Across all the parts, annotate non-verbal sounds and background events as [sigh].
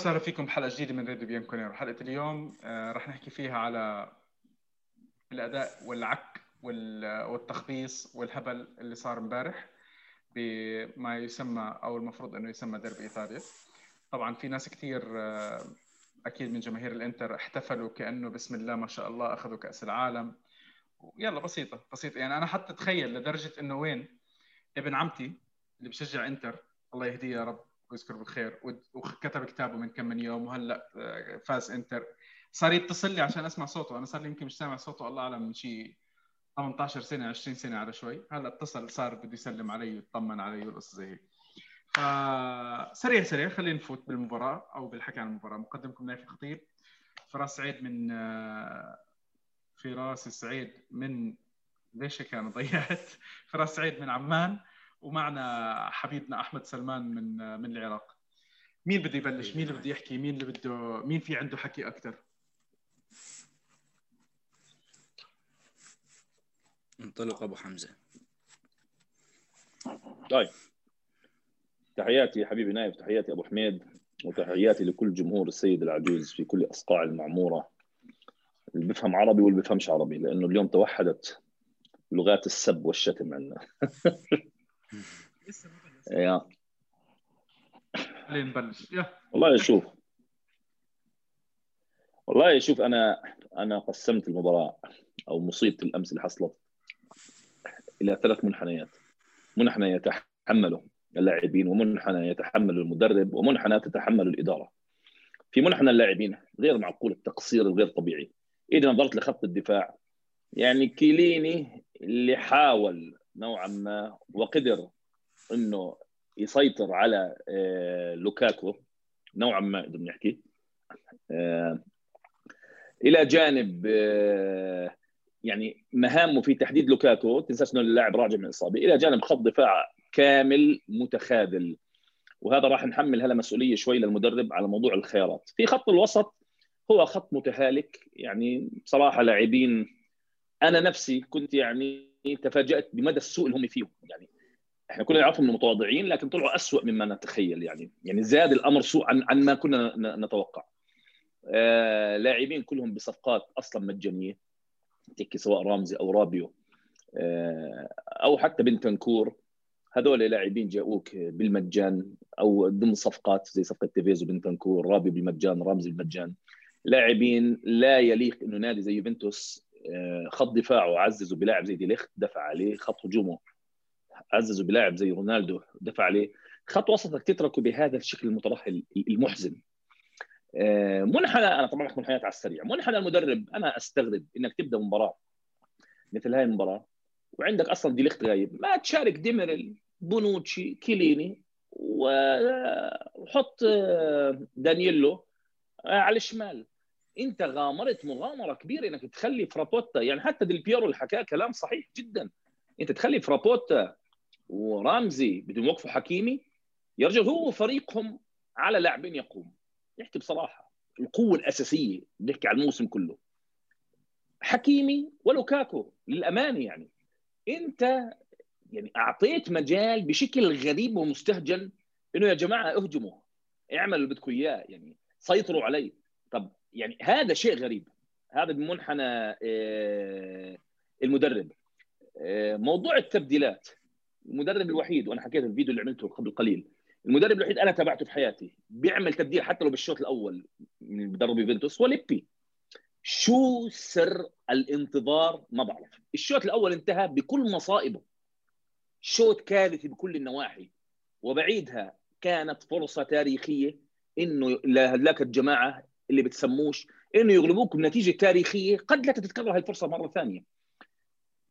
وسهلا فيكم بحلقة جديدة من راديو بيان حلقة اليوم آه، رح نحكي فيها على الأداء والعك والتخبيص والهبل اللي صار امبارح بما يسمى أو المفروض إنه يسمى ديربي إيطاليا. طبعا في ناس كثير آه، أكيد من جماهير الإنتر احتفلوا كأنه بسم الله ما شاء الله أخذوا كأس العالم. يلا بسيطة بسيطة. يعني أنا حتى تخيل لدرجة إنه وين ابن عمتي اللي بشجع إنتر الله يهديه يا رب ويذكره بالخير. وكتب كتابه من كم من يوم وهلأ آه، فاز إنتر. صار يتصل لي عشان أسمع صوته. أنا صار لي يمكن مش سامع صوته الله أعلم من شيء 18 سنة 20 سنة على شوي. هلأ اتصل صار بده يسلم علي ويطمن علي والقصة زي هيك. فسريع سريع خلينا نفوت بالمباراة أو بالحكي عن المباراة. مقدمكم نايف الخطيب فراس سعيد من آه، فراس سعيد من ليش هيك أنا ضيعت؟ [laughs] فراس سعيد من عمان. ومعنا حبيبنا أحمد سلمان من من العراق. مين بده يبلش؟ مين اللي بده يحكي؟ مين اللي بده مين في عنده حكي أكثر انطلق أبو حمزة. طيب. تحياتي حبيبي نايف تحياتي أبو حميد وتحياتي لكل جمهور السيد العجوز في كل أصقاع المعمورة. اللي بفهم عربي واللي بفهمش عربي لأنه اليوم توحدت لغات السب والشتم عندنا [laughs] يا. نبلش؟ يا. والله شوف. والله شوف أنا أنا قسمت المباراة أو مصيبة الأمس اللي حصلت إلى ثلاث منحنيات. منحنى يتحمله اللاعبين ومنحنى يتحمل المدرب ومنحنى تتحمل الإدارة. في منحنى اللاعبين غير معقول التقصير الغير طبيعي. اذا نظرت لخط الدفاع. يعني كيليني اللي حاول نوعا ما وقدر إنه يسيطر على آه، لوكاكو. نوعا ما نقدر نحكي. آه، إلى جانب آه، يعني مهامه في تحديد لوكاكو تنساش إنه اللاعب راجع من إصابة. إلى جانب خط دفاع كامل متخاذل. وهذا راح نحمل هلا مسؤولية شوي للمدرب على موضوع الخيارات. في خط الوسط هو خط متهالك. يعني بصراحة لاعبين أنا نفسي كنت يعني تفاجأت بمدى السوء اللي هم فيه. يعني إحنا كنا نعرفهم من المتواضعين لكن طلعوا اسوء مما نتخيل يعني. يعني زاد الأمر سوء عن عن ما كنا نتوقع. آه لاعبين كلهم بصفقات أصلا مجانية تكي سواء رامزي أو رابيو آه أو حتى بنتنكور. هذول لاعبين جاءوك بالمجان أو ضمن صفقات زي صفقة تيفيز وبنتنكور رابيو بالمجان رامزي بالمجان. لاعبين لا يليق إنه نادي زي يوفنتوس خط دفاعه عززه بلاعب زي ديليخت دفع عليه خط هجومه. عززوا بلاعب زي رونالدو دفع عليه. خط وسطك تتركه بهذا الشكل المترهل المحزن. آه، منحنى أنا طبعا احكي منحنيات على السريع. منحنى المدرب أنا أستغرب إنك تبدأ مباراة مثل هاي المباراة وعندك أصلا ديليخت غايب. ما تشارك ديميرل بونوتشي كيليني وحط آه، دانييلو على الشمال. انت غامرت مغامرة كبيرة انك تخلي فرابوتا يعني حتى ديل بيرو اللي حكاه كلام صحيح جدا. انت تخلي فرابوتا ورامزي بدهم يوقفوا حكيمي يا رجل هو فريقهم على لاعبين يقوم. نحكي بصراحة القوة الأساسية بنحكي على الموسم كله. حكيمي ولوكاكو للأمانة يعني. انت يعني أعطيت مجال بشكل غريب ومستهجن إنه يا جماعة اهجموا اعملوا اللي بدكم إياه يعني سيطروا علي طب يعني هذا شيء غريب. هذا بمنحنى آه، المدرب. آه، موضوع التبديلات. المدرب الوحيد وأنا حكيت الفيديو اللي عملته قبل قليل المدرب الوحيد أنا تابعته في حياتي بيعمل تبديل حتى لو بالشوط الأول من بدرب يوفنتوس هو ليبي. شو سر الانتظار؟ ما بعرف. الشوط الأول انتهى بكل مصائبه. شوط كارثي بكل النواحي. وبعيدها كانت فرصة تاريخية إنه لهذاك الجماعة اللي بتسموش إنه يغلبوك بنتيجة تاريخية قد لا تتكرر هاي الفرصة مرة ثانية.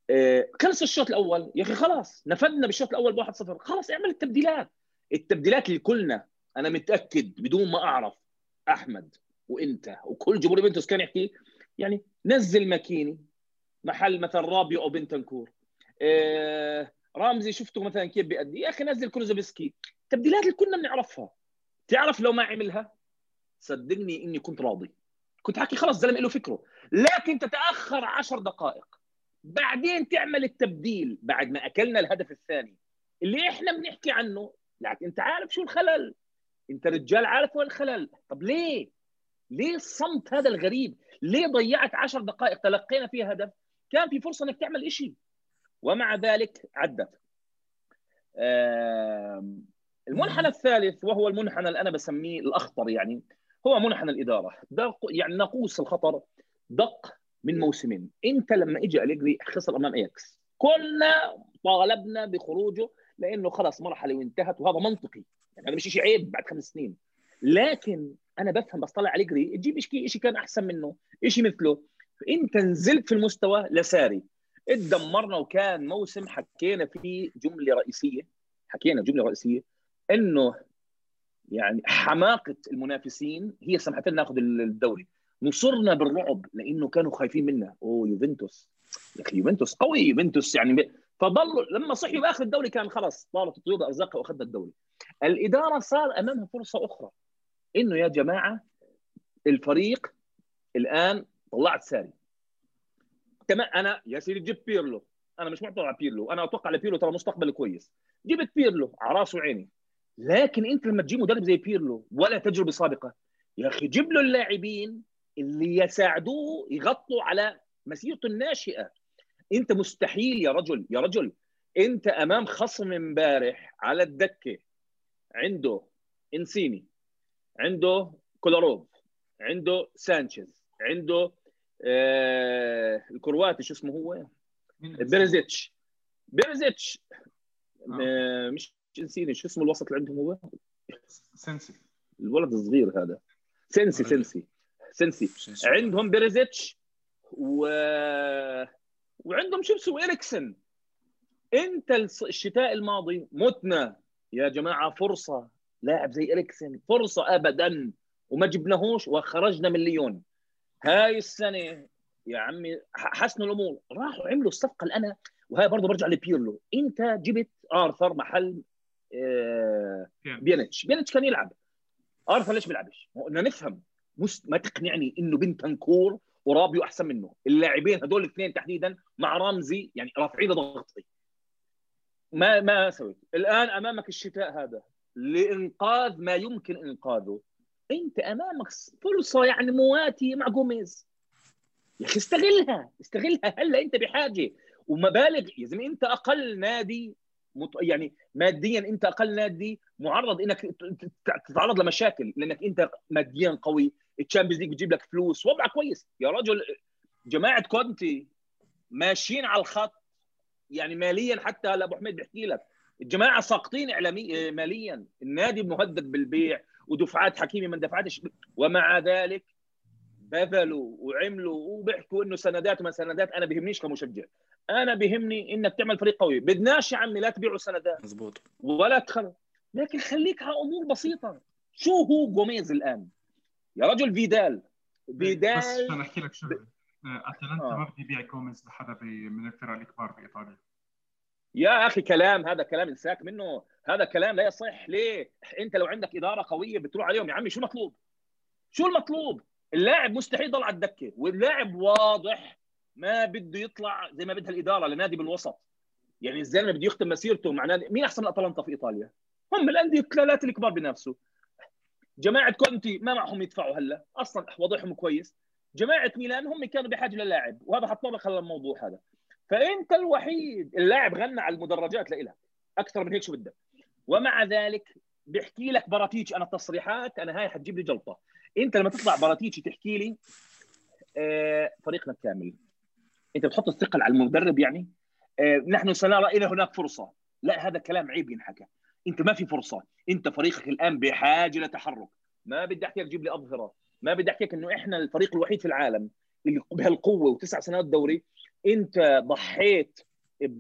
آه، خلص الشوط الأول. يا أخي خلاص نفذنا بالشوط الأول 1-0 خلاص اعمل التبديلات. التبديلات اللي كلنا أنا متأكد بدون ما أعرف أحمد وإنت وكل جمهور يوفنتوس كان يحكي يعني نزل ماكيني محل مثلا رابيو أو بنتنكور. آه رامزي شفته مثلا كيف بيأدي. يا أخي نزل كروزوفسكي. التبديلات اللي كنا بنعرفها. تعرف لو ما عملها؟ صدقني إني كنت راضي. كنت حكي خلاص زلمة له فكره. لكن تتأخر عشر دقائق. بعدين تعمل التبديل بعد ما أكلنا الهدف الثاني. اللي إحنا بنحكي عنه. لكن أنت عارف شو الخلل. أنت رجال عارف وين الخلل. طب ليه؟ ليه الصمت هذا الغريب؟ ليه ضيعت عشر دقائق تلقينا فيها هدف؟ كان في فرصة إنك تعمل شيء ومع ذلك عدت. المنحنى الثالث وهو المنحنى اللي أنا بسميه الأخطر يعني. هو منحنى الإدارة. دق يعني ناقوس الخطر دق من موسمين. إنت لما اجى اليجري خسر أمام اياكس كلنا طالبنا بخروجه لأنه خلص مرحلة وانتهت وهذا منطقي. يعني هذا مش شيء عيب بعد خمس سنين. لكن أنا بفهم بس طلع اليجري تجيب شيء كان أحسن منه شيء مثله. انت نزلت في المستوى لساري. اتدمرنا وكان موسم حكينا فيه جملة رئيسية حكينا جملة رئيسية إنه يعني حماقة المنافسين هي سمحت لنا ناخذ الدوري. نصرنا بالرعب لأنه كانوا خايفين منا. أوه يوفنتوس. يا أخي يوفنتوس قوي. يوفنتوس يعني فضلوا لما صحيوا باخر الدوري كان خلاص طارت الطيور بأرزاقها واخذنا الدوري. الإدارة صار أمامها فرصة أخرى. إنه يا جماعة الفريق الآن طلعت ساري. تمام أنا يا سيدي جبت بيرلو. أنا مش معترض على بيرلو. أنا أتوقع لبيرلو ترى مستقبل كويس. جبت بيرلو على راسه وعيني. لكن انت لما تجيب مدرب زي بيرلو ولا تجربة سابقة يا أخي جيب له اللاعبين اللي يساعدوه يغطوا على مسيرته الناشئة. انت مستحيل يا رجل يا رجل انت امام خصم امبارح على الدكة عنده سينسي عنده كولاروف عنده سانشيز عنده آه الكرواتي شو اسمه هو؟ بيرزيتش. بيرزيتش آه. آه مش سينسي شو اسمه الوسط اللي عندهم هو؟ سينسي الولد الصغير هذا. سينسي سينسي سينسي عندهم بيرزيتش و وعندهم شو اسمه اريكسن انت الشتاء الماضي متنا. يا جماعة فرصة. لاعب زي اريكسن فرصة ابدا. وما جبناهوش وخرجنا من ليون. هاي السنة يا عمي حسنوا الأمور. راحوا عملوا الصفقة اللي أنا وهي برضه برجع لبيرلو إنت جبت آرثر محل بيانيتش. بيانيتش كان يلعب. ارثر ليش بيلعبش؟ بدنا نفهم. ما تقنعني إنه بنتنكور ورابيو أحسن منه. اللاعبين هذول الاثنين تحديدا مع رامزي يعني رافعين ضغطي. ما ما سويت. الآن أمامك الشتاء هذا. لإنقاذ ما يمكن إنقاذه. أنت أمامك فرصة يعني مواتيه مع جوميز. يا أخي استغلها. استغلها هلا أنت بحاجة. ومبالغ يا زلمة أنت أقل نادي. يعني ماديا أنت أقل نادي معرض إنك تتعرض لمشاكل لأنك أنت ماديا قوي ال Champions League بتجيب لك فلوس وضعك كويس. يا رجل جماعة كونتي ماشيين على الخط يعني ماليا حتى هلا أبو حميد بيحكي لك. الجماعة ساقطين اعلاميا ماليا. النادي مهدد بالبيع ودفعات حكيمي ما دفعتش ومع ذلك بذلوا وعملوا وبيحكوا إنه سندات وما سندات أنا بهمنيش كمشجع. أنا بهمني إنك تعمل فريق قوي. بدناش يا عمي لا تبيعوا سندات مزبوط ولا تخل. لكن خليك على أمور بسيطة. شو هو جوميز الآن؟ يا رجل فيدال. فيدال بس عشان أحكي لك شغلة. آه، أتلانتا آه. ما بده يبيع جوميز لحدا من الفرق الكبار بإيطاليا. يا أخي كلام هذا كلام إنساك منه. هذا كلام لا يصح. ليه؟ أنت لو عندك إدارة قوية بتروح عليهم. يا عمي شو المطلوب؟ شو المطلوب؟ اللاعب مستحيل يضل على الدكة. واللاعب واضح. ما بده يطلع زي ما بدها الإدارة لنادي بالوسط. يعني الزلمة بده يختم مسيرته مع نادي مين أحسن اتلانتا في إيطاليا؟ هم الأندية الثلاثة الكبار بنفسه جماعة كونتي ما معهم يدفعوا هلا. أصلا وضعهم كويس. جماعة ميلان هم كانوا بحاجة للاعب. وهذا حطبخ على الموضوع هذا. فأنت الوحيد اللاعب غنى على المدرجات لإلك. أكثر من هيك شو بدك. ومع ذلك بيحكي لك باراتيتشي أنا التصريحات أنا هاي حتجيب لي جلطة. أنت لما تطلع باراتيتشي تحكي لي آه فريقنا كامل انت بتحط الثقل على المدرب يعني آه نحن سنرى إلى هناك فرصة. لا هذا كلام عيب ينحكى. انت ما في فرصة. انت فريقك الآن بحاجة لتحرك ما بدي احكي لك جيب لي أظهرة. ما بدي احكي لك إنه إحنا الفريق الوحيد في العالم اللي بهالقوة وتسع سنوات دوري انت ضحيت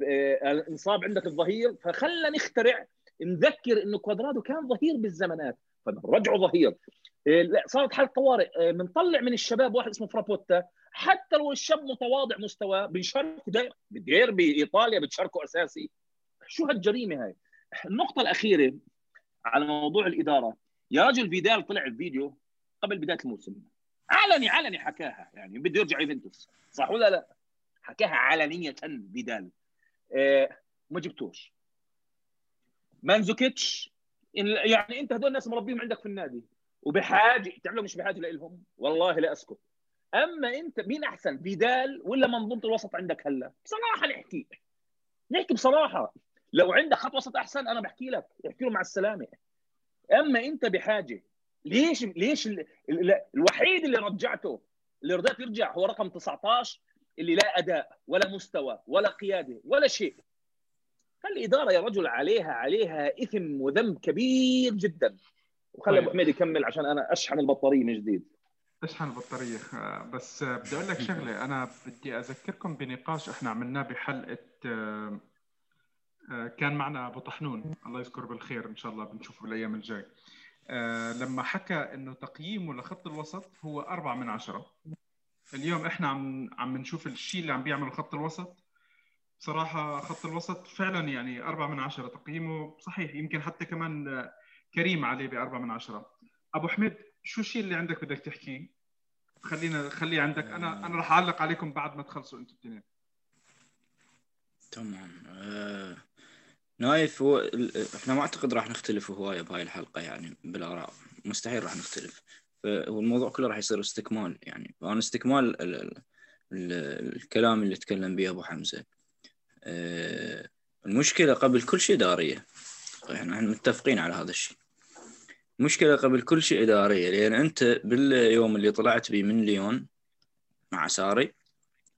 آه، انصاب عندك الظهير فخلنا نخترع نذكر إنه كوادرادو كان ظهير بالزمانات فنرجعه ظهير. آه، صارت حالة طوارئ. بنطلع من الشباب واحد اسمه فرابوتا حتى لو الشاب متواضع مستواه بنشاركه دائما بالديربي ايطاليا بتشاركه أساسي. شو هالجريمة هاي؟ النقطة الأخيرة على موضوع الإدارة. يا رجل فيدال طلع الفيديو قبل بداية الموسم. علني علني حكاها. يعني بده يرجع يوفنتوس. صح ولا لا؟ حكاها علنيه فيدال. آه ما جبتوش. مانزوكيتش يعني أنت هذول الناس مربيهم عندك في النادي. وبحاجه تعملوا مش بحاجة لهم والله لا أسكت. أما أنت مين أحسن فيدال ولا منظومة الوسط عندك هلا؟ بصراحة نحكي نحكي بصراحة. لو عندك خط وسط أحسن أنا بحكي لك احكي له مع السلامة. أما أنت بحاجة ليش ليش ال... ال... الوحيد اللي رجعته اللي رضيت يرجع هو رقم 19 اللي لا أداء ولا مستوى ولا قيادة ولا شيء. فالإدارة يا رجل عليها عليها إثم وذنب كبير جدا. وخلي طيب. أبو حميد يكمل عشان أنا أشحن البطارية من جديد. اشحن البطارية آه، بس آه، بدي أقول لك شغلة. أنا بدي أذكركم بنقاش إحنا عملناه بحلقة آه، كان معنا أبو طحنون. الله يذكره بالخير. إن شاء الله بنشوفه بالأيام الجاي. لما حكى إنه تقييمه لخط الوسط هو أربعة من عشرة. اليوم إحنا عم عم نشوف الشيء اللي عم بيعمله خط الوسط. بصراحة خط الوسط فعلا يعني أربعة من عشرة تقييمه صحيح. يمكن حتى كمان كريم عليه بأربعة من عشرة. أبو حميد شو الشيء اللي عندك بدك تحكيه؟ خلينا خليه عندك. أنا أنا راح أعلق عليكم بعد ما تخلصوا أنتوا الاثنين تمام. آه... نايف هو ال- إحنا ما أعتقد راح نختلف هواية بهاي الحلقة يعني بالآراء. مستحيل راح نختلف. فهو الموضوع كله راح يصير استكمال يعني. فانا استكمال ال... ال... ال... الكلام اللي تكلم به أبو حمزة. آه... المشكلة قبل كل شيء اداريه إحنا إحنا متفقين على هذا الشيء. مشكلة قبل كل شيء إدارية لأن أنت باليوم اللي طلعت بيه من ليون مع ساري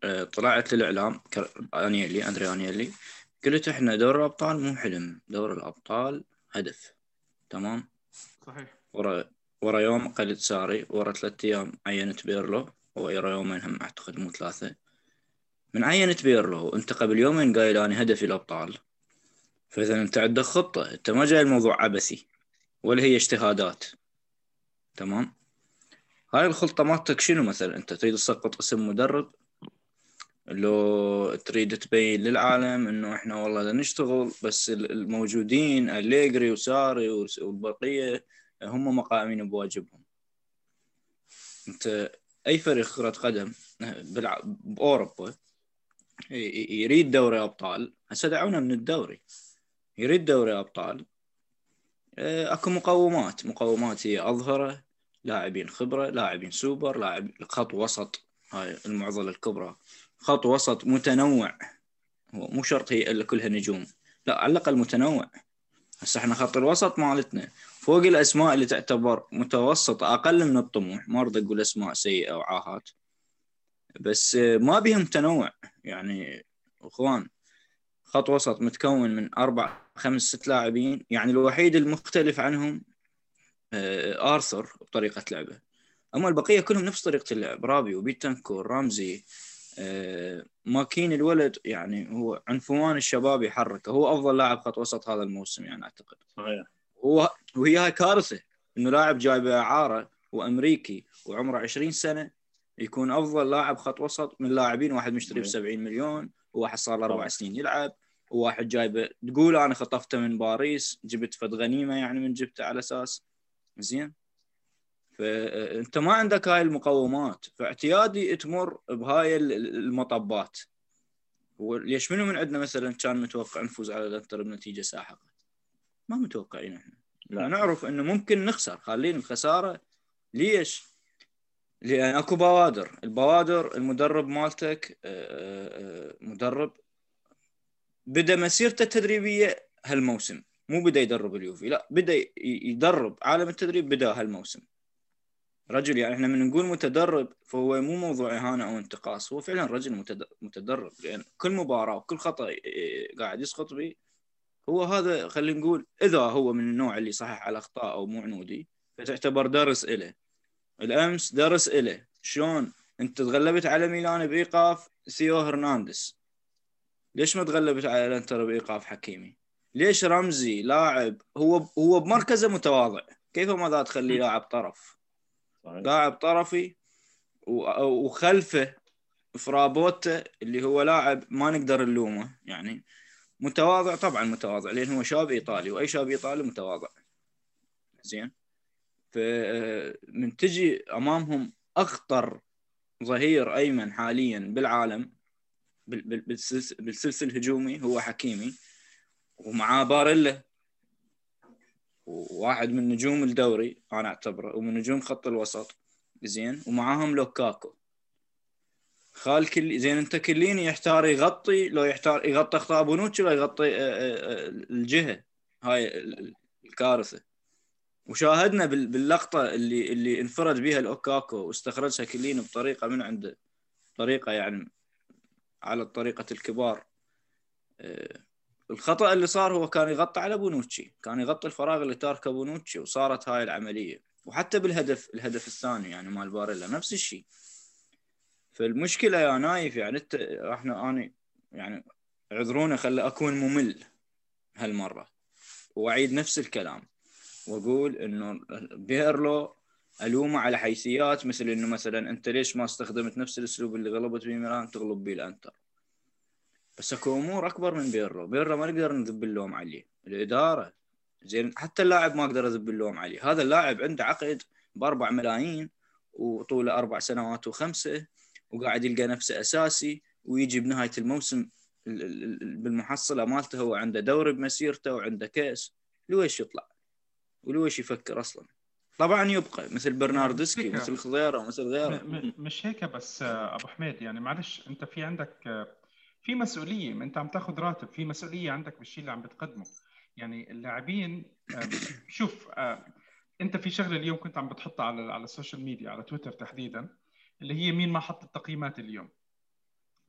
آه، طلعت للإعلام أنيلي أندري أنيلي قلت إحنا دور الأبطال مو حلم دور الأبطال هدف. تمام؟ صحيح. ورا ورا يوم قلت ساري ورا ثلاثة أيام عينت بيرلو ورا يومين هم أعتقد مو ثلاثة. من عينت بيرلو أنت قبل يومين قايل أنا هدفي الأبطال. فإذا أنت عندك خطة أنت ما جاي الموضوع عبثي. ولا هي اجتهادات. تمام؟ هاي الخطة مالتك شنو مثلا؟ أنت تريد تسقط اسم مدرب؟ لو تريد تبين للعالم إنه إحنا والله نشتغل بس ال- الموجودين أليجري وساري والبقية هم مقامين بواجبهم. أنت أي فريق كرة قدم. بأوروبا يريد دوري أبطال هسه دعونا من الدوري. يريد دوري أبطال اكو مقومات. مقومات هي اظهره لاعبين خبره لاعبين سوبر لاعب خط وسط. هاي المعضله الكبرى. خط وسط متنوع. هو مو شرط هي إلا كلها نجوم. لا على الأقل متنوع. هسه إحنا خط الوسط مالتنا. فوق الأسماء اللي تعتبر متوسطه أقل من الطموح. ما أريد أقول أسماء سيئة وعاهات بس آه، ما بهم تنوع. يعني إخوان خط وسط متكون من أربع خمس ست لاعبين. يعني الوحيد المختلف عنهم آه، ارثر بطريقة لعبه. أما البقية كلهم نفس طريقة اللعب. رابي وبيتنكور رامزي آه، ماكين الولد يعني هو عنفوان الشباب يحركه هو أفضل لاعب خط وسط هذا الموسم يعني أعتقد. صحيح. هو وهي هاي كارثة إنه لاعب جايب إعارة وأمريكي وعمره 20 سنة يكون أفضل لاعب خط وسط من لاعبين واحد مشتري ب 70 مليون وواحد صار له أربع. سنين يلعب. وواحد جايبه تقول أنا خطفته من باريس جبت فد غنيمة يعني من جبته على أساس. زين؟ فانت ما عندك هاي المقومات. فاعتيادي تمر بهاي ال- ال- المطبات. وليش منو من عندنا مثلا كان متوقع نفوز على الأنتر بنتيجة ساحقة؟ ما متوقعين إحنا. لا نعرف إنه ممكن نخسر. خلينا الخسارة. ليش؟ لأن أكو بوادر، البوادر المدرب مالتك آه، آه، مدرب بدأ مسيرته التدريبية هالموسم. مو بدأ يدرب اليوفي لا بدأ يدرب عالم التدريب بدأ هالموسم. رجل يعني إحنا من نقول متدرب فهو مو موضوع إهانة أو انتقاص هو فعلا رجل متد- متدرب لأن كل مباراة وكل خطأ ي- قاعد يسقط به هو هذا خلينا نقول إذا هو من النوع اللي صحح على أخطاء أو مو عنودي فتعتبر درس إله. الأمس درس إله. شلون؟ أنت تغلبت على ميلان بإيقاف ثيو هرنانديز. ليش ما تغلبت على الانتر بإيقاف حكيمي؟ ليش رمزي لاعب هو هو بمركزه متواضع. كيف ماذا تخليه لاعب طرف؟ صحيح. لاعب طرفي وخلفه فرابوتا اللي هو لاعب ما نقدر نلومه يعني متواضع طبعا متواضع لأن هو شاب إيطالي وأي شاب إيطالي متواضع. زين؟ فمن تجي أمامهم أخطر ظهير أيمن حاليا بالعالم بالسلسل الهجومي هو حكيمي ومعاه باريلا. وواحد من نجوم الدوري أنا أعتبره ومن نجوم خط الوسط. زين. ومعاهم لوكاكو. خال كل زين أنت كليني يحتار يغطي لو يحتار يغطي أخطاء بونوتشي لو يغطي آه، آه، آه، الجهة. هاي الكارثة. وشاهدنا باللقطة اللي اللي انفرد بها لوكاكو واستخرجها كيليني بطريقة من عنده. طريقة يعني على طريقة الكبار. الخطأ اللي صار هو كان يغطي على بونوتشي كان يغطي الفراغ اللي تاركه بونوتشي وصارت هاي العملية. وحتى بالهدف الهدف الثاني يعني مال باريلا نفس الشيء. فالمشكلة يا نايف يعني انت إحنا أنا يعني اعذرونا خلي أكون ممل هالمرة. وأعيد نفس الكلام. وأقول إنه بيرلو الومه على حيثيات مثل إنه مثلا أنت ليش ما استخدمت نفس الأسلوب اللي غلبت به ميلان؟ تغلب به الإنتر. بس أكو أمور أكبر من بيرلو بيرلو ما نقدر نذب اللوم عليه. الإدارة زين حتى اللاعب ما أقدر أذب اللوم عليه. هذا اللاعب عنده عقد بأربع ملايين وطوله أربع سنوات وخمسة وقاعد يلقى نفسه أساسي ويجي بنهاية الموسم بالمحصلة مالته هو عنده دوري بمسيرته وعنده كأس. لويش يطلع؟ ولويش يفكر أصلا؟ طبعا يبقى مثل برناردسكي مثل خضيرة مثل غيره. مش هيك بس أبو حميد يعني معلش أنت في عندك في مسؤولية ما أنت عم تاخذ راتب في مسؤولية عندك بالشيء اللي عم بتقدمه. يعني اللاعبين شوف أنت في شغلة اليوم كنت عم بتحطها على على ال social media على تويتر تحديدا اللي هي مين ما حط التقييمات اليوم.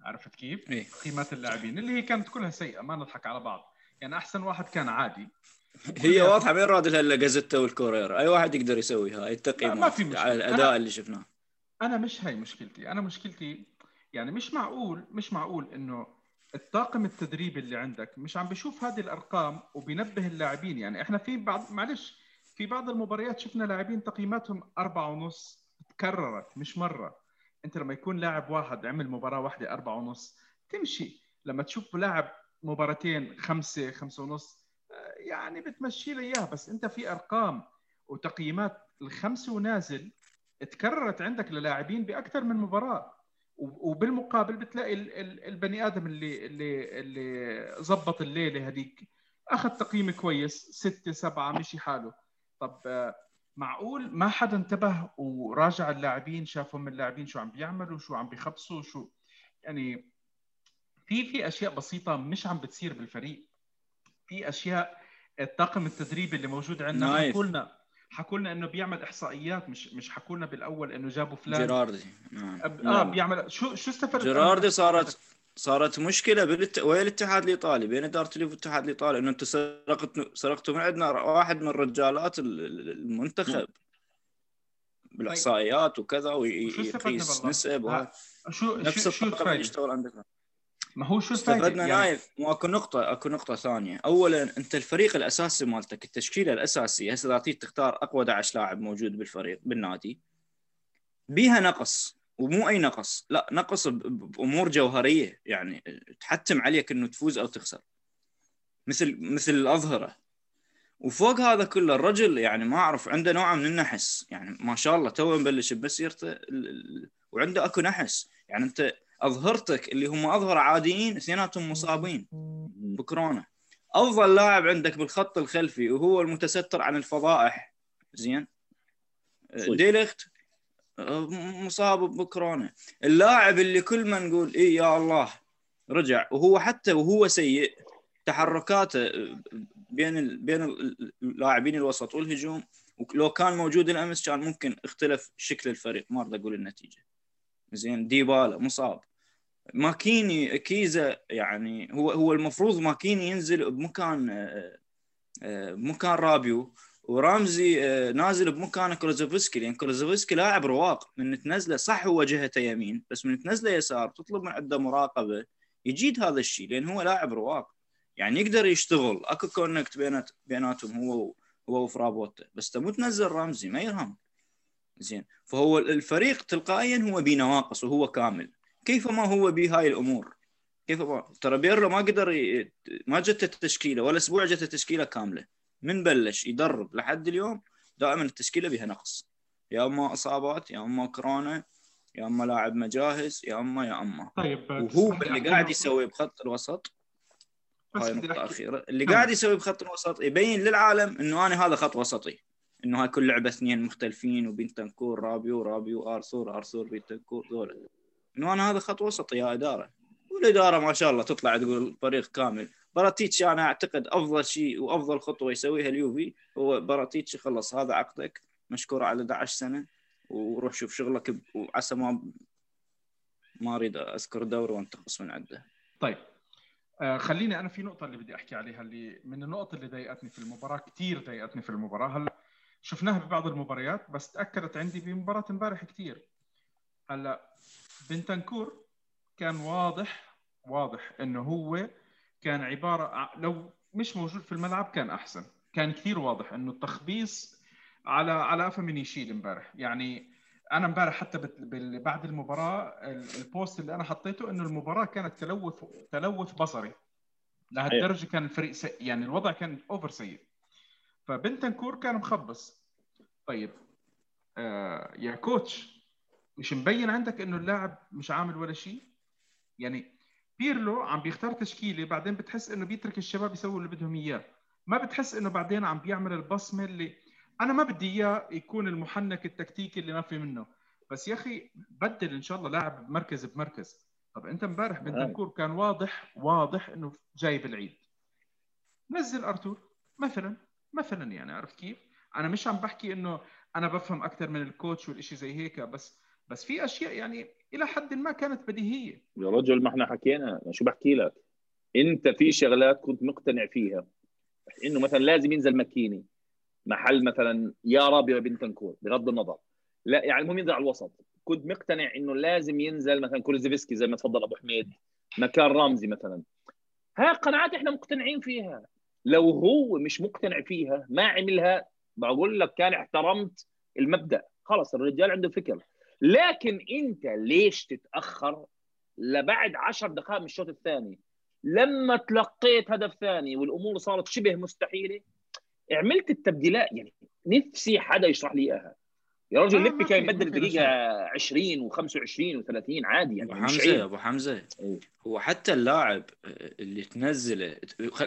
عرفت كيف؟ إيه؟ تقييمات اللاعبين اللي هي كانت كلها سيئة ما نضحك على بعض. يعني أحسن واحد كان عادي. هي واضحة مين راد جازيتا والكورير أي واحد يقدر يسوي هاي التقييمات ما في مشكلة. على الأداء أنا... اللي شفناه. أنا مش هاي مشكلتي. أنا مشكلتي يعني مش معقول مش معقول إنه الطاقم التدريبي اللي عندك مش عم بشوف هذه الأرقام وبينبه اللاعبين. يعني إحنا في بعض معلش في بعض المباريات شفنا لاعبين تقييماتهم أربعة ونص تكررت مش مرة. أنت لما يكون لاعب واحد عمل مباراة واحدة أربعة ونص تمشي. لما تشوف لاعب مباراتين خمسة خمسة ونص يعني بتمشي له اياه بس أنت في أرقام وتقييمات الخمسة ونازل تكررت عندك للاعبين بأكثر من مباراة. وبالمقابل بتلاقي البني آدم اللي اللي اللي ظبط الليلة هذيك أخذ تقييم كويس ستة سبعة مشي حاله. طب معقول ما حدا انتبه وراجع اللاعبين شافهم اللاعبين شو عم بيعملوا شو عم بيخبصوا شو؟ يعني في في أشياء بسيطة مش عم بتصير بالفريق. في أشياء الطاقم التدريبي اللي موجود عندنا. حكوا لنا حكوا لنا إنه بيعمل إحصائيات مش مش حكوا لنا بالأول إنه جابوا فلان. جيراردي. نعم. آه بيعمل شو شو استفدت؟ جيراردي صارت صارت مشكلة بالت... ويا الاتحاد الإيطالي بين إدارة الاتحاد الإيطالي إنه انت سرقت سرقتوا من عندنا واحد من رجالات المنتخب. بالإحصائيات وكذا ويقيس نسب آه، شو نفس شو يشتغل عندنا ما هو شو استفدنا يعني... نايف. واكو نقطة أكو نقطة ثانية، أولا أنت الفريق الأساسي مالتك التشكيلة الأساسية هسه إذا تختار أقوى 11 لاعب موجود بالفريق بالنادي بيها نقص ومو أي نقص، لا نقص بأمور جوهرية. يعني تحتم عليك إنه تفوز أو تخسر. مثل مثل الأظهرة. وفوق هذا كله الرجل يعني ما أعرف عنده نوع من النحس. يعني ما شاء الله تو مبلش بمسيرته وعنده أكو نحس. يعني أنت أظهرتك اللي هم أظهر عاديين اثنيناتهم مصابين. بكورونا. أفضل لاعب عندك بالخط الخلفي وهو المتستر عن الفضائح. زين. ديليخت مصاب بكورونا. اللاعب اللي كل ما نقول إي يا الله رجع وهو حتى وهو سيء تحركاته بين ال... بين اللاعبين الوسط والهجوم ولو كان موجود الأمس كان ممكن اختلف شكل الفريق. ما أريد أقول النتيجة. زين. ديبالا مصاب. ماكيني كيزا يعني هو هو المفروض ماكيني ينزل بمكان آه، آه، بمكان رابيو ورامزي آه، نازل بمكان كولوسيفسكي لأن كولوسيفسكي لاعب رواق. من تنزله صح هو جهته يمين بس من تنزله يسار تطلب من عنده مراقبة يجيد هذا الشيء لأن هو لاعب رواق. يعني يقدر يشتغل. أكو connect بينات بيناتهم هو هو وفرابوتا بس تمو تنزل رامزي ما يرهم. زين. فهو الفريق تلقائيا هو بنواقص وهو كامل. كيف ما هو بهاي الأمور؟ كيف ما ترى بيرلو ما قدر ي... ما جت التشكيلة ولا أسبوع جت التشكيلة كاملة. من بلش؟ يدرب لحد اليوم دائما التشكيلة بها نقص. يا أما إصابات يا أما كورونا يا أما لاعب مجاهز يا اما يا أما. طيب وهو اللي قاعد يسوي بخط الوسط. هاي نقطة. أخيرة. اللي كمل. قاعد يسوي بخط الوسط يبين للعالم إنه أنا هذا خط وسطي. إنه هاي كل لعبة اثنين مختلفين وبنتنكور رابيو رابيو أرثور أرثور بنتنكور ذولا. إنه أنا هذا خط وسطي يا إدارة. والإدارة ما شاء الله تطلع تقول فريق كامل. براتيتش أنا أعتقد أفضل شيء وأفضل خطوة يسويها اليوفي هو براتيتش. خلص هذا عقدك. مشكور على 11 سنة. وروح شوف شغلك وعسى ما ما أريد أذكر دوري وانتقص من عنده. طيب. آه خليني أنا في نقطة اللي بدي أحكي عليها اللي من النقط اللي ضايقتني في المباراة كثير ضايقتني في المباراة. هلا شفناها ببعض المباريات بس تأكدت عندي بمباراة امبارح كثير هلا بنتنكور كان واضح واضح إنه هو كان عبارة لو مش موجود في الملعب كان أحسن. كان كثير واضح إنه التخبيص على على قفا من يشيل امبارح. يعني أنا امبارح حتى بعد المباراة ال- ال post اللي أنا حطيته إنه المباراة كانت تلوث تلوث بصري. لهالدرجة كان الفريق سيء. يعني الوضع كان over سيء. فبنتنكور كان مخبص. طيب آه يا كوتش مش مبين عندك إنه اللاعب مش عامل ولا شيء؟ يعني بيرلو عم بيختار تشكيلة بعدين بتحس إنه بيترك الشباب يسووا اللي بدهم إياه. ما بتحس إنه بعدين عم بيعمل البصمة اللي أنا ما بدي إياه يكون المحنك التكتيكي اللي ما في منه. بس يا أخي بدل إن شاء الله لاعب بمركز بمركز. طب أنت امبارح بنتنكور كان واضح واضح إنه جاي بالعيد نزل أرتور مثلا مثلا يعني عرفت كيف؟ أنا مش عم بحكي إنه أنا بفهم أكثر من الكوتش والشيء زي هيك بس بس في أشياء يعني إلى حد ما كانت بديهية. يا رجل ما إحنا حكينا. أنا شو بحكي لك؟ أنت في شغلات كنت مقتنع فيها. إنه مثلا لازم ينزل مكيني محل مثلا يا رابي بنتنكور بغض النظر. لا يعني المهم ينزل على الوسط. كنت مقتنع إنه لازم ينزل مثلا كولوزيفسكي زي ما تفضل أبو حميد. مكان رامزي مثلا. ها قناعات إحنا مقتنعين فيها. لو هو مش مقتنع فيها ما عملها بقول لك كان احترمت المبدأ. خلص الرجال عنده فكر. لكن انت ليش تتأخر لبعد عشر دقائق من الشوط الثاني؟ لما تلقيت هدف ثاني والأمور صارت شبه مستحيلة عملت التبديلات يعني نفسي حدا يشرح لي إياها. يا رجل آه، لبي ما كان يبدل دقيقة 20 و25 و30 عادي يعني أبو مش حمزة أبو حمزة إيه. هو حتى اللاعب اللي تنزله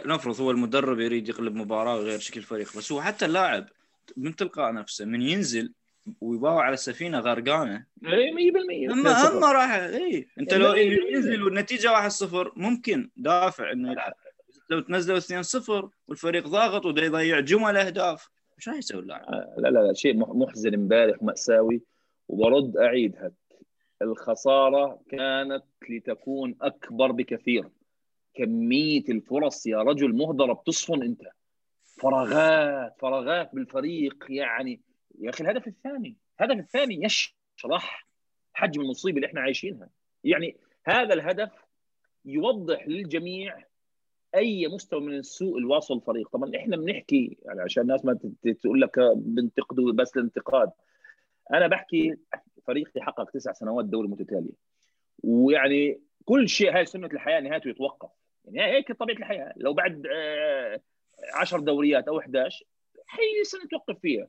نفرض هو المدرب يريد يقلب مباراة ويغير شكل الفريق بس هو حتى اللاعب من تلقاء نفسه من ينزل ويباوع على سفينه غرقانة. إيه 100% اما أما راح اي أنت لو لا، لا. ينزل والنتيجه 1-0 ممكن دافع إنه يلعب. لو تنزلوا 2-0 والفريق ضاغط ودا يضيع جمل أهداف إيش راح يسوي اللاعب؟ لا لا لا شيء مح- محزن امبارح مأساوي وبرد أعيدها الخسارة كانت لتكون أكبر بكثير. كمية الفرص يا رجل مهدرة بتصفن أنت. فراغات فراغات بالفريق يعني يا أخي الهدف الثاني الهدف الثاني يشرح حجم المصيبة اللي إحنا عايشينها. يعني هذا الهدف يوضح للجميع أي مستوى من السوء اللي واصل الفريق. طبعا إحنا بنحكي يعني عشان الناس ما تقول لك بنتقدوا بس الانتقاد. أنا بحكي فريقي حقق تسع سنوات دوري متتاليه ويعني كل شيء هاي سنة الحياة نهايته يتوقف. يعني هيك طبيعة الحياة. لو بعد آه، 10 دوريات أو 11 هي سنة توقف فيها.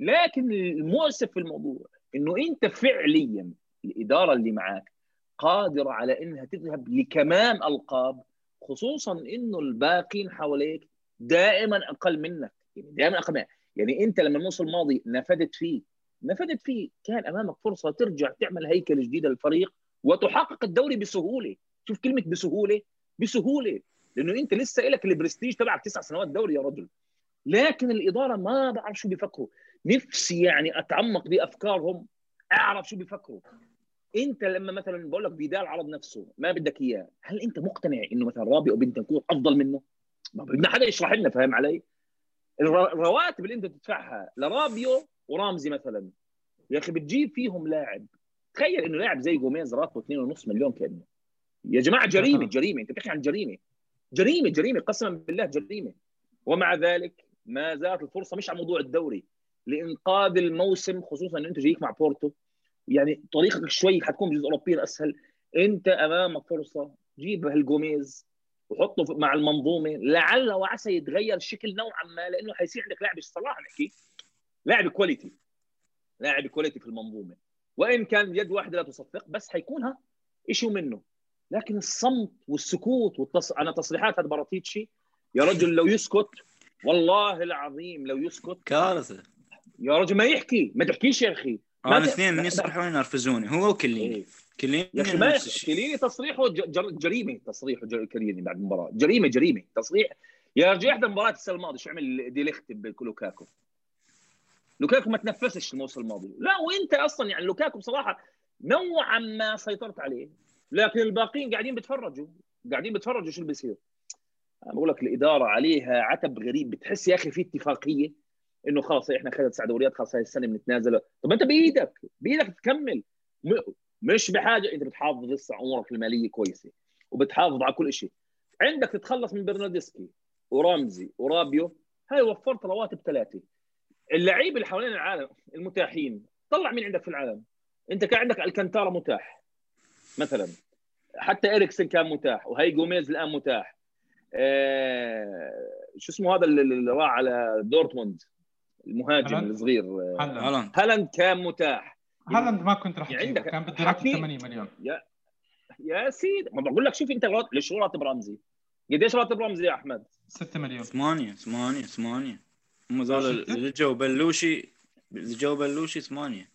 لكن المؤسف في الموضوع إنه أنت فعليا الإدارة اللي معك قادرة على إنها تذهب لكمام ألقاب خصوصا إنه الباقين حواليك دائما أقل منك. يعني دائما أقل منك. يعني أنت لما الموسم الماضي نفدت فيه نفدت فيه كان أمامك فرصة ترجع تعمل هيكلة جديدة للفريق وتحقق الدوري بسهولة. شوف كلمة بسهولة بسهولة. لأنه أنت لسه لك البرستيج تبعك تسع سنوات دوري يا رجل. لكن الإدارة ما بعرف شو بيفكروا. نفسي يعني أتعمق بأفكارهم أعرف شو بيفكروا. أنت لما مثلا بقول لك فيدال عرض نفسه ما بدك إياه هل أنت مقتنع إنه مثلا رابي أو بنتنكور أفضل منه؟ ما بدنا حدا يشرح لنا فاهم علي؟ الر- الرواتب اللي أنت تدفعها لرابيو ورامزي مثلا يا أخي بتجيب فيهم لاعب. تخيل إنه لاعب زي جوميز راتبه 2.5 مليون كأنه. يا جماعة جريمة. جريمة أنت بتحكي عن جريمة. جريمة جريمة قسما بالله جريمة. ومع ذلك ما زالت الفرصة مش على موضوع الدوري. لإنقاذ الموسم خصوصا انه أنت جايك مع بورتو. يعني طريقك شوي حتكون بجزء اوروبيا اسهل أنت أمامك فرصة جيب هالجوميز وحطه مع المنظومة. لعل وعسى يتغير الشكل نوعا ما لأنه حيصير عندك لاعب صراحة نحكي. لاعب quality لاعب quality في المنظومة. وإن كان يد واحدة لا تصفق بس حيكون ها شيء منه. لكن الصمت والسكوت والتص... أنا تصريحات هذا باراتيتشي يا رجل لو يسكت والله العظيم لو يسكت. كارثة. يا رجل ما يحكي ما تحكيش يا أخي. أنا ت- اثنين من يصرحون ينرفزوني هو وكليني. إيه. كليني يا أخي ما كليني تصريحه جر- جريمة. تصريحه جر- كليني بعد المباراة. جريمة جريمة. تصريح. يا رجل إحدى المباريات السنة الماضية. شو عمل ديليخت بلوكاكو لوكاكو؟ ما تنفسش الموسم الماضي. لا وأنت أصلا يعني لوكاكو بصراحة نوعا ما سيطرت عليه. لكن الباقيين قاعدين بيتفرجوا قاعدين بيتفرجوا شو اللي بيصير. أنا بقول لك الإدارة عليها عتب غريب. بتحس يا أخي في اتفاقية. إنه خلاص إحنا خدنا تسع دوريات خلاص هاي السنة بنتنازل. طب أنت بإيدك بإيدك تكمل. مش بحاجة أنت بتحافظ لسه امورك المالية كويسة وبتحافظ على كل شيء عندك تتخلص من برناردسكي ورامزي ورابيو هاي وفرت رواتب ثلاثة. اللعيبه اللي حوالين العالم المتاحين طلع مين عندك في العالم؟ أنت كان عندك ألكانتارا متاح مثلا. حتى اريكسن كان متاح وهي جوميز الآن متاح. آه شو اسمه هذا اللي راح على دورتموند؟ المهاجم هالاند؟ الصغير هالاند. هالاند. كان متاح. هالاند ما كنت راح يعني تجيبه عندك كان بده راتب حكي- 80 مليون يا سيدي ما بقول لك شوف انت رات- ليش راتب رمزي قديش راتب رمزي يا أحمد؟ 6 مليون. ثمانية ثمانية ثمانية. هم ذول ستة؟ اللي جو بلوشي جو بلوشي ثمانية.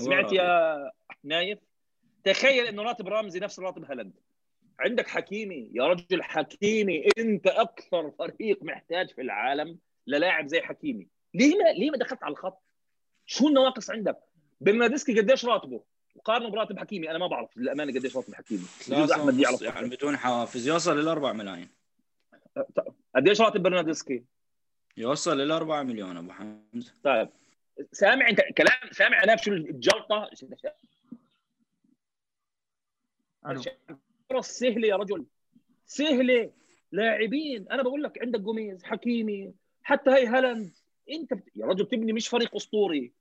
هو سمعت راتب. يا نايف؟ تخيل إنه راتب رمزي نفس راتب هالاند. عندك حكيمي. يا رجل حكيمي أنت أكثر فريق محتاج في العالم للاعب زي حكيمي. ليه ما ليه ما دخلت على الخط؟ شو النواقص عندك؟ برناردسكي قديش راتبه؟ وقارنه براتب حكيمي أنا ما بعرف للأمانة قديش راتب حكيمي. بجوز أحمد يعرف. يعني بدون حوافز يوصل إلى 4 ملايين. قديش راتب برناردسكي يوصل إلى 4 مليون أبو حمزة. طيب. سامع أنت كلام سامع أنا شو الجلطة؟ ألو فرص سهلة يا رجل. سهلة. لاعبين. أنا بقول لك عندك جوميز حكيمي حتى هي هالاند. انت بت... يا رجل تبني مش فريق اسطوري.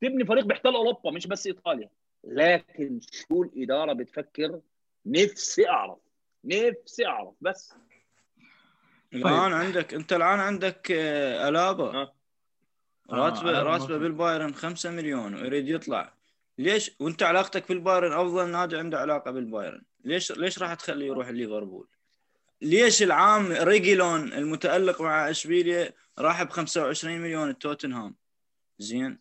تبني فريق بيحتل اوروبا مش بس ايطاليا. لكن شو الاداره بتفكر؟ نفسي اعرف. نفسي اعرف بس. الآن عندك أنت الآن عندك آه، ألابا. ها. راتبه ألابا راتبة. بالبايرن 5 مليون ويريد يطلع. ليش؟ وانت علاقتك بالبايرن أفضل نادي عنده علاقة بالبايرن. ليش ليش راح تخليه يروح ليفربول؟ ليش العام ريجيلون المتألق مع اشبيليا راح ب 25 مليون توتنهام؟ زين.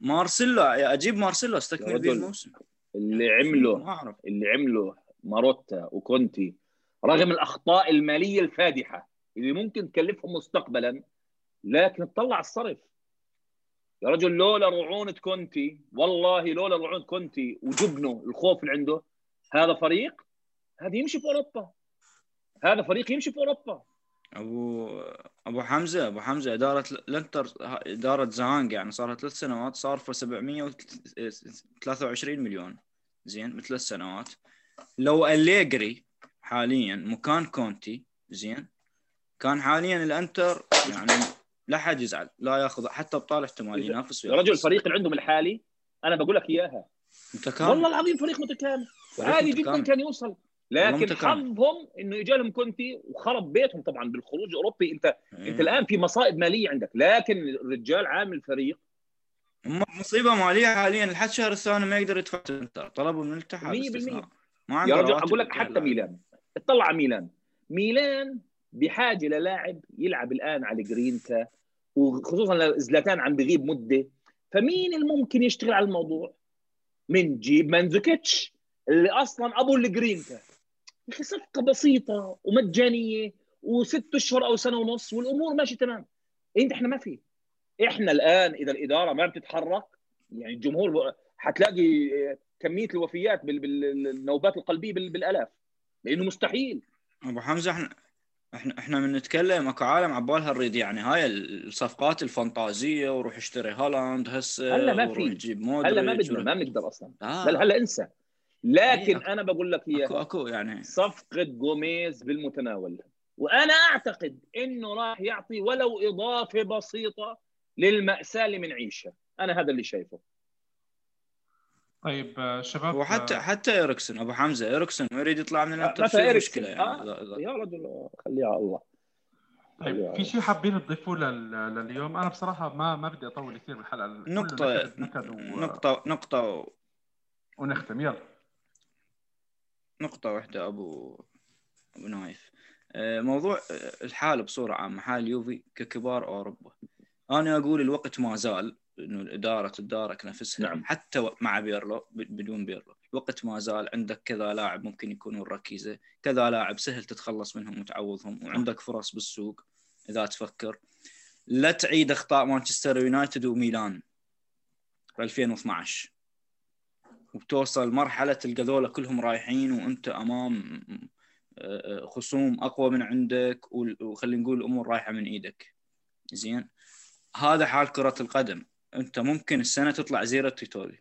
مارسيلو أجيب مارسيلو أستكمل. به الموسم. اللي عمله ما أعرف. اللي عمله ماروتا وكونتي رغم الأخطاء المالية الفادحة اللي ممكن تكلفهم مستقبلا لكن تطلع الصرف. يا رجل لولا رعونة كونتي والله لولا رعونة كونتي وجبنه الخوف اللي عنده هذا فريق هذا يمشي في أوروبا. هذا فريق يمشي في أوروبا. ابو أبو حمزة أبو حمزة إدارة الانتر إدارة زهانج يعني صار ثلاث سنوات صارفه 723 مليون. زين بثلاث سنوات. لو أليجري حاليا مكان كونتي زين. كان حاليا الإنتر يعني لا حد يزعل لا ياخذ حتى ابطال احتمال ينافس يا رجل الفريق اللي عندهم الحالي أنا بقول لك إياها. متكامل. والله العظيم فريق متكامل. عادي جدا. كان يوصل. لكن. حظهم إنه اجى لهم كونتي وخرب بيتهم طبعا بالخروج الأوروبي أنت إيه. أنت الآن في مصائب مالية عندك لكن الرجال عامل فريق مصيبة مالية حاليا لحد الشهر الثاني ما يقدر يدفع طلبوا من الاتحاد 100% استثناء. ما يا رجل أقول لك حتى. ميلان اطلع على ميلان ميلان بحاجة للاعب يلعب الآن على جرينتا وخصوصا زلاتان عم بغيب مدة فمين الممكن يشتغل على الموضوع؟ من جيب مانزوكيتش اللي أصلا أبو الجرينتا صفقه بسيطة ومجانية وست أشهر أو سنة ونص والأمور ماشيه تمام. إنت إحنا ما في. إحنا الآن إذا الإدارة ما بتتحرك يعني الجمهور حتلاقي كمية الوفيات بال- بال- بالنوبات القلبية بال- بالآلاف. لأنه مستحيل. أبو حمزة إحنا إحنا إحنا من نتكلم أكو عالم عبالها نريد. يعني هاي الصفقات الفانتازية وروح اشتري هالاند هسه هلا ما في. هلا ما بدنا ما بنقدر أصلا. آه. لا لا هلا انسى. لكن إيه، أنا بقول لك اكو إياها. اكو يعني. صفقة جوميز بالمتناول. وأنا أعتقد إنه راح يعطي ولو إضافة بسيطة للمأساة اللي بنعيشها أنا هذا اللي شايفه. طيب آه، شباب وحتى آه، حتى اريكسون أبو حمزة اريكسون يريد يطلع من الانتر مثلا في. مشكلة يعني. آه. يا رجل خليها على الله. طيب في شيء حابين تضيفوه لل- لليوم؟ أنا بصراحة ما ما بدي أطول كثير بالحلقة. و... نقطة نقطة ونختم. يلا. نقطة واحدة أبو أبو نايف. آه، موضوع آه، الحالة بصورة عامة حال اليوفي ككبار أوروبا. أنا أقول الوقت ما زال إنه الاداره تدارك نفسها نعم. حتى مع بيرلو بدون بيرلو. الوقت ما زال عندك كذا لاعب ممكن يكونون ركيزة كذا لاعب سهل تتخلص منهم وتعوضهم وعندك فرص بالسوق إذا تفكر. لا تعيد أخطاء مانشستر يونايتد وميلان في 2012 وبتوصل مرحلة تلقى ذولا كلهم رايحين وأنت أمام آه، آه، خصوم أقوى من عندك وخلينا نقول الأمور رايحة من إيدك. زين؟ هذا حال كرة القدم. أنت ممكن السنة تطلع zero tituli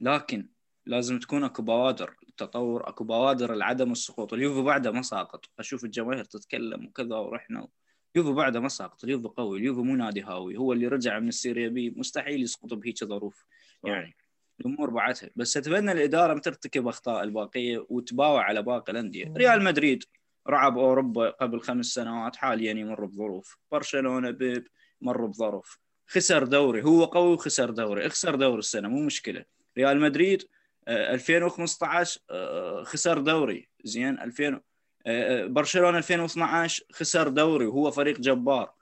لكن لازم تكون أكو بوادر التطور أكو بوادر لعدم السقوط. اليوفي بعده ما ساقط. أشوف الجماهير تتكلم وكذا ورحنا اليوفي بعده ما ساقط. اليوفي قوي. اليوفي مو نادي هاوي. هو اللي رجع من ال Serie B. مستحيل يسقط بهيك ظروف. يعني الأمور بعدها بس أتمنى الإدارة ما ترتكب أخطاء الباقية وتباوع على باقي الأندية. ريال مدريد رعب أوروبا قبل خمس سنوات حاليا يمر بظروف. برشلونة بيب مر بظروف. خسر دوري. هو قوي وخسر دوري. اخسر دوري السنة مو مشكلة. ريال مدريد آه، 2015 آه، خسر دوري. زين 2000 آه، برشلونة 2012 خسر دوري. وهو فريق جبار.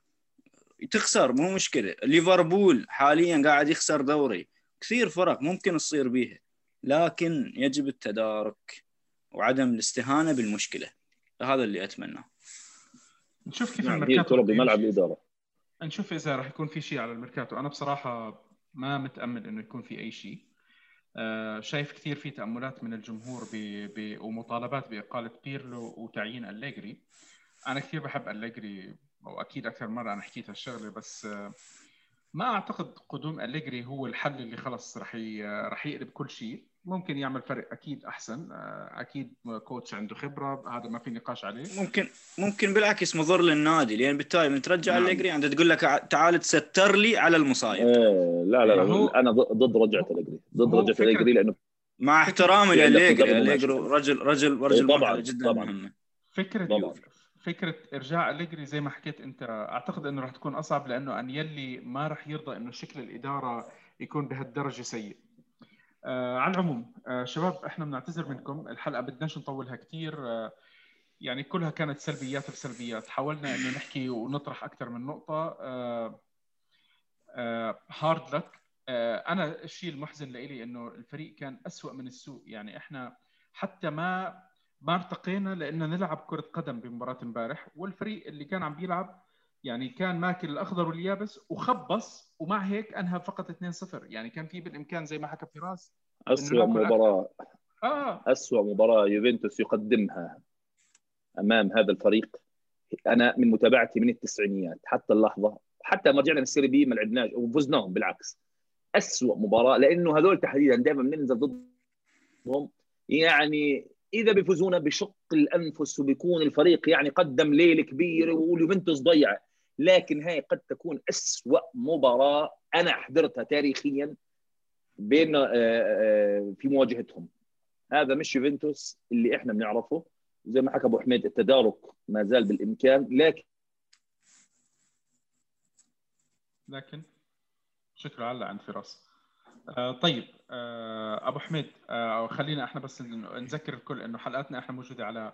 تخسر مو مشكلة. ليفربول حاليا قاعد يخسر دوري. كثير فرق ممكن تصير بيها لكن يجب التدارك وعدم الاستهانة بالمشكلة. هذا اللي اتمناه نشوف كيف نعم الميركاتو بملعب. الإدارة. نشوف إذا راح يكون في شيء على الميركاتو. أنا بصراحة ما متأمل إنه يكون في أي شيء. آه، شايف كثير في تأملات من الجمهور ب... ب... ومطالبات بإقالة بيرلو وتعيين أليجري. أنا كثير بحب أليجري وأكيد أكثر مرة أنا حكيت هالشغلة بس آه، ما أعتقد قدوم أليجري هو الحل اللي خلص رح. رح يقلب كل شيء ممكن يعمل فرق أكيد أحسن آه، أكيد كوتش عنده خبرة هذا ما في نقاش عليه ممكن ممكن بالعكس مضر للنادي لأن بالتالي من ترجع نعم. أليجري عند تقول لك تعال تستر لي على المصايب إيه لا لا, هو- لا أنا ضد رجعة الجري ضد هو رجعة الجري لأنه مع احترامي يعني أليجري المنافسة. رجل رجل رجل طبعاً، مرحله جدا طبعاً. مهمه فكرة طبعاً. فكرة إرجاع أليجري زي ما حكيت أنت أعتقد إنه راح تكون أصعب لأنه أنيلي ما راح يرضى إنه شكل الإدارة يكون بهالدرجة سيء. آه على العموم آه شباب إحنا بنعتذر منكم. الحلقة بدناش نطولها كثير آه يعني كلها كانت سلبيات بسلبيات. حاولنا إنه نحكي ونطرح أكثر من نقطة. آه آه هارد لك آه أنا الشيء المحزن لإلي إنه الفريق كان أسوأ من السوء. يعني إحنا حتى ما ما ارتقينا لأن نلعب كرة قدم بمباراة امبارح والفريق اللي كان عم بيلعب يعني كان ماكل الأخضر واليابس وخبص ومع هيك أنهى فقط 2-0 يعني كان في بالإمكان زي ما حكى فراس اسوء. مباراة. آه. اسوء مباراة يوفنتوس يقدمها أمام هذا الفريق. أنا من متابعتي من التسعينيات حتى اللحظة حتى ما رجعنا للسيري بي ما لعبناش وفزناهم بالعكس. اسوء مباراة لأنه هذول تحديدا دائما بننزل ضدهم. يعني إذا بيفوزونا بشق الأنفس وبيكون الفريق يعني قدم ليلة كبيرة واليوفنتوس ضيعه لكن هاي قد تكون اسوء مباراة أنا حضرتها تاريخيا بين آه، آه، في مواجهتهم. هذا مش يوفنتوس اللي إحنا بنعرفه. زي ما حكى أبو حميد التدارك ما زال بالإمكان. لكن لكن شكرا على عند فراس. آه طيب آه أبو حميد آه خلينا إحنا بس نذكر الكل إنه حلقاتنا إحنا موجودة على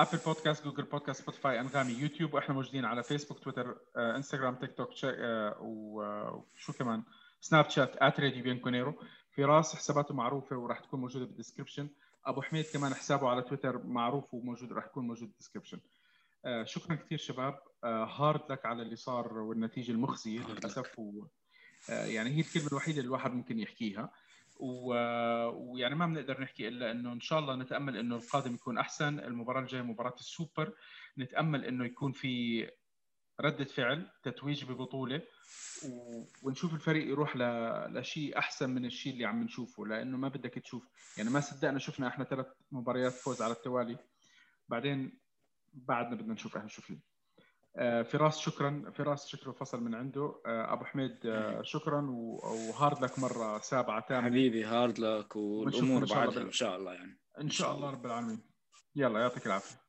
ابل بودكاست جوجل بودكاست سبوتيفاي أنغامي يوتيوب وإحنا موجودين على فيسبوك تويتر آه انستغرام تيك توك آه وشو كمان؟ سناب شات @راديو بيانكونيرو فراس حساباته معروفة وراح تكون موجودة بال description أبو حميد كمان حسابه على تويتر معروف وموجود راح يكون موجود بال description آه شكرا كثير شباب. آه هارد لك على اللي صار والنتيجة المخزية. للأسف و... آه، يعني هي الكلمة الوحيدة اللي الواحد ممكن يحكيها. ويعني ما بنقدر نحكي إلا إنه إن شاء الله نتأمل إنه القادم يكون أحسن المباراة الجاية مباراة السوبر نتأمل إنه يكون في ردة فعل تتويج ببطولة. ونشوف الفريق يروح ل... لشيء أحسن من الشيء اللي عم نشوفه لأنه ما بدك تشوف يعني ما صدقنا شفنا إحنا ثلاث مباريات فوز على التوالي بعدين بعدنا بدنا نشوف إحنا شو فيه فراس شكرا فراس شكله فصل من عنده. آه، أبو حميد آه، شكرا و hard luck مرة سابعة ثامنه حبيبي hard luck والأمور بعدها إن شاء الله يعني. إن شاء الله رب العالمين. يلا يعطيك العافية.